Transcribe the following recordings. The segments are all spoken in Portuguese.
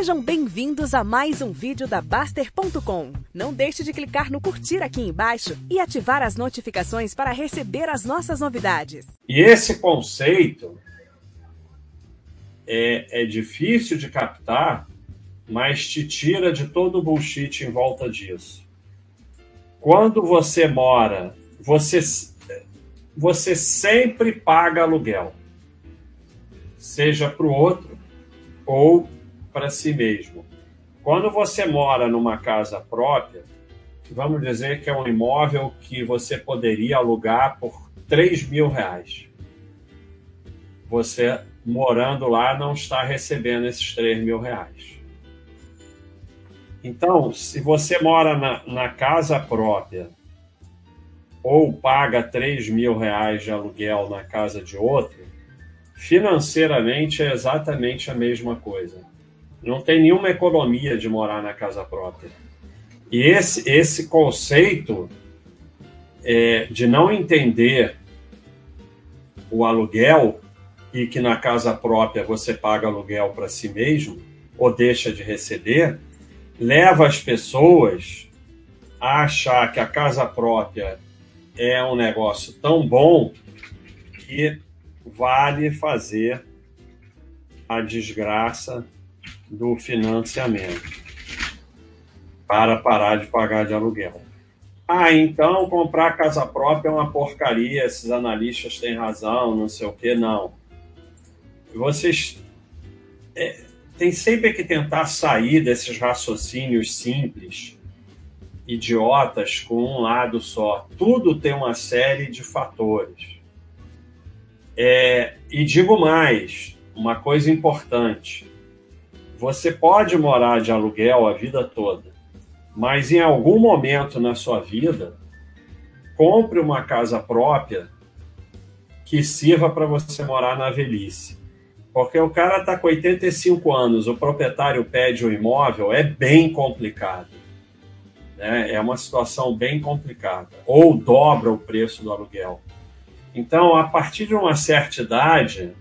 Sejam bem-vindos a mais um vídeo da Baster.com. Não deixe de clicar no curtir aqui embaixo e ativar as notificações para receber as nossas novidades. E esse conceito é, é difícil de captar, mas te tira de todo o bullshit em volta disso. Quando você mora, você, você sempre paga aluguel, seja para o outro ou para si mesmo. Quando você mora numa casa própria, vamos dizer que é um imóvel que você poderia alugar por 3 mil reais. Você morando lá não está recebendo esses 3 mil reais. Então, se você mora na, na casa própria ou paga 3 mil reais de aluguel na casa de outro, financeiramente é exatamente a mesma coisa. Não tem nenhuma economia de morar na casa própria. E esse, esse conceito é, de não entender o aluguel e que na casa própria você paga aluguel para si mesmo ou deixa de receber, leva as pessoas a achar que a casa própria é um negócio tão bom que vale fazer a desgraça do financiamento para parar de pagar de aluguel. Ah, então comprar casa própria é uma porcaria, esses analistas têm razão, não sei o que, não. Vocês é, têm sempre que tentar sair desses raciocínios simples, idiotas, com um lado só. Tudo tem uma série de fatores. É, e digo mais, uma coisa importante: você pode morar de aluguel a vida toda, mas em algum momento na sua vida, compre uma casa própria que sirva para você morar na velhice. Porque o cara está com 85 anos, o proprietário pede o imóvel, é bem complicado. Né? É uma situação bem complicada. Ou dobra o preço do aluguel. Então, a partir de uma certa idade,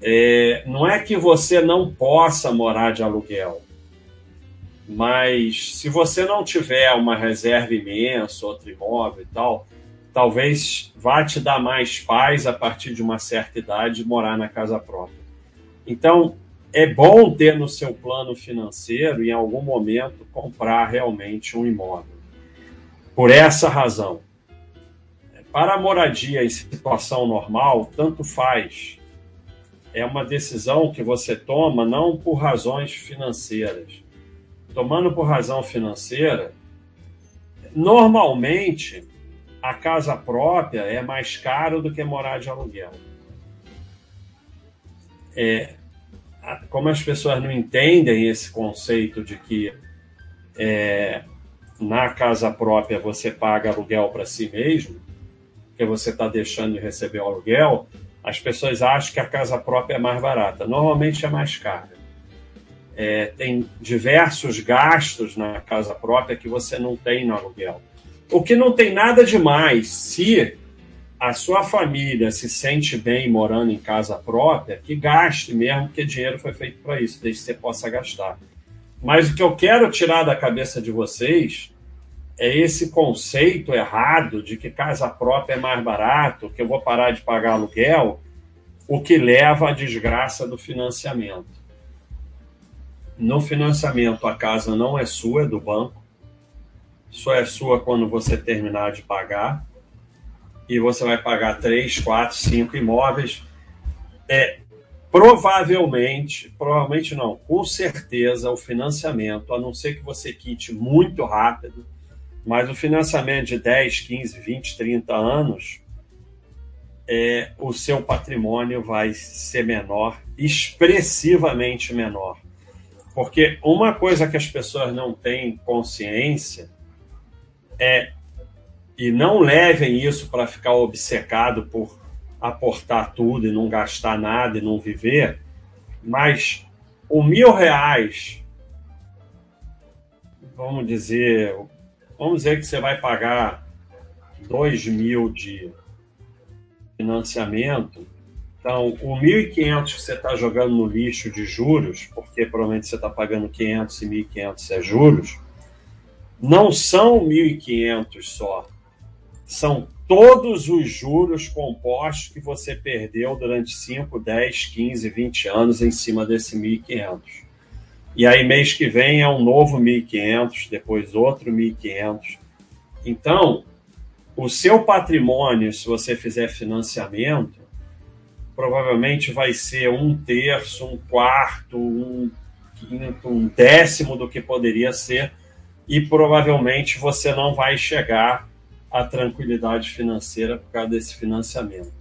é, não é que você não possa morar de aluguel, mas se você não tiver uma reserva imensa, outro imóvel e tal, talvez vá te dar mais paz a partir de uma certa idade morar na casa própria. Então, é bom ter no seu plano financeiro, em algum momento, comprar realmente um imóvel. Por essa razão. Para a moradia em situação normal, tanto faz é uma decisão que você toma não por razões financeiras. Tomando por razão financeira, normalmente a casa própria é mais caro do que morar de aluguel. É, como as pessoas não entendem esse conceito de que é, na casa própria você paga aluguel para si mesmo, que você está deixando de receber o aluguel, as pessoas acham que a casa própria é mais barata. Normalmente é mais cara. É, tem diversos gastos na casa própria que você não tem no aluguel. O que não tem nada demais se a sua família se sente bem morando em casa própria, que gaste mesmo, porque dinheiro foi feito para isso, desde que você possa gastar. Mas o que eu quero tirar da cabeça de vocês é esse conceito errado de que casa própria é mais barato, que eu vou parar de pagar aluguel, o que leva à desgraça do financiamento. No financiamento, a casa não é sua, é do banco. Só é sua quando você terminar de pagar. E você vai pagar três, quatro, cinco imóveis. É, provavelmente, provavelmente não, com certeza o financiamento, a não ser que você quite muito rápido, mas o financiamento de 10, 15, 20, 30 anos, é, o seu patrimônio vai ser menor, expressivamente menor. Porque uma coisa que as pessoas não têm consciência é, e não levem isso para ficar obcecado por aportar tudo e não gastar nada e não viver, mas o mil reais, vamos dizer, Vamos dizer que você vai pagar 2 mil de financiamento, Então, o 1.500 que você está jogando no lixo de juros, porque provavelmente você está pagando 500 e 1.500 é juros, não são 1.500 só. São todos os juros compostos que você perdeu durante 5, 10, 15, 20 anos em cima desse 1.500. E aí, mês que vem é um novo 1.500, depois outro 1.500. Então, o seu patrimônio, se você fizer financiamento, provavelmente vai ser um terço, um quarto, um quinto, um décimo do que poderia ser, e provavelmente você não vai chegar à tranquilidade financeira por causa desse financiamento.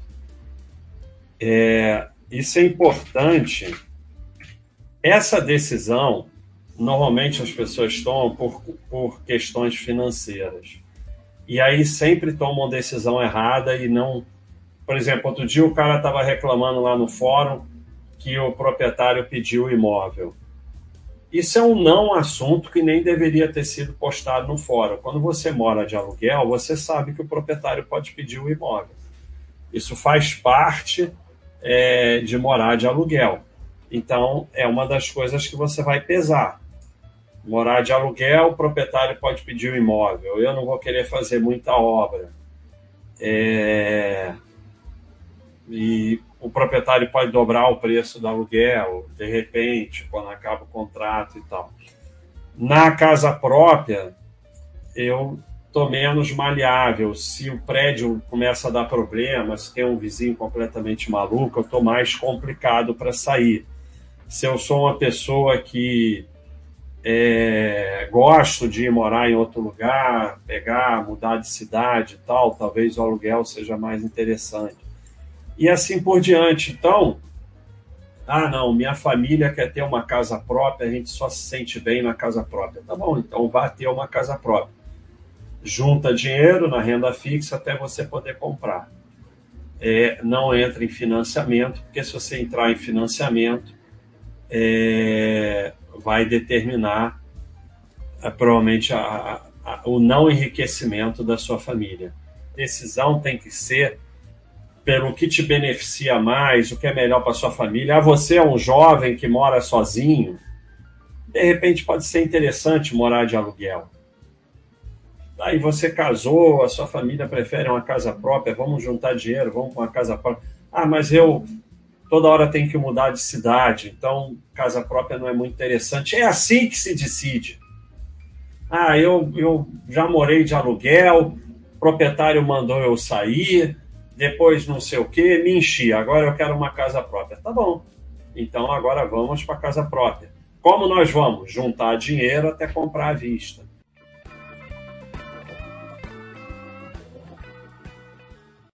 É, isso é importante. Essa decisão, normalmente as pessoas tomam por, por questões financeiras. E aí sempre tomam decisão errada e não por exemplo, outro dia o cara estava reclamando lá no fórum que o proprietário pediu o imóvel. Isso é um não assunto que nem deveria ter sido postado no fórum. Quando você mora de aluguel, você sabe que o proprietário pode pedir o imóvel. Isso faz parte é, de morar de aluguel. Então, é uma das coisas que você vai pesar. Morar de aluguel, o proprietário pode pedir o imóvel. Eu não vou querer fazer muita obra. É, e o proprietário pode dobrar o preço do aluguel, de repente, quando acaba o contrato e tal. Na casa própria, eu estou menos maleável. Se o prédio começa a dar problemas, se tem um vizinho completamente maluco, eu estou mais complicado para sair. Se eu sou uma pessoa que é, gosto de ir morar em outro lugar, pegar, mudar de cidade e tal, talvez o aluguel seja mais interessante e assim por diante. Então, ah, não, minha família quer ter uma casa própria, a gente só se sente bem na casa própria. Tá bom, então vá ter uma casa própria. Junta dinheiro na renda fixa até você poder comprar. É, não entra em financiamento, porque se você entrar em financiamento, é, vai determinar é, provavelmente a, a, o não enriquecimento da sua família. Decisão tem que ser pelo que te beneficia mais, o que é melhor para sua família. Ah, você é um jovem que mora sozinho, de repente pode ser interessante morar de aluguel. Aí você casou, a sua família prefere uma casa própria, vamos juntar dinheiro, vamos para uma casa própria. Ah, mas eu toda hora tenho que mudar de cidade, então casa própria não é muito interessante. É assim que se decide. Ah, eu, eu já morei de aluguel, o proprietário mandou eu sair, depois não sei o que, me enchi, agora eu quero uma casa própria. Tá bom, então agora vamos para casa própria. Como nós vamos? Juntar dinheiro até comprar à vista.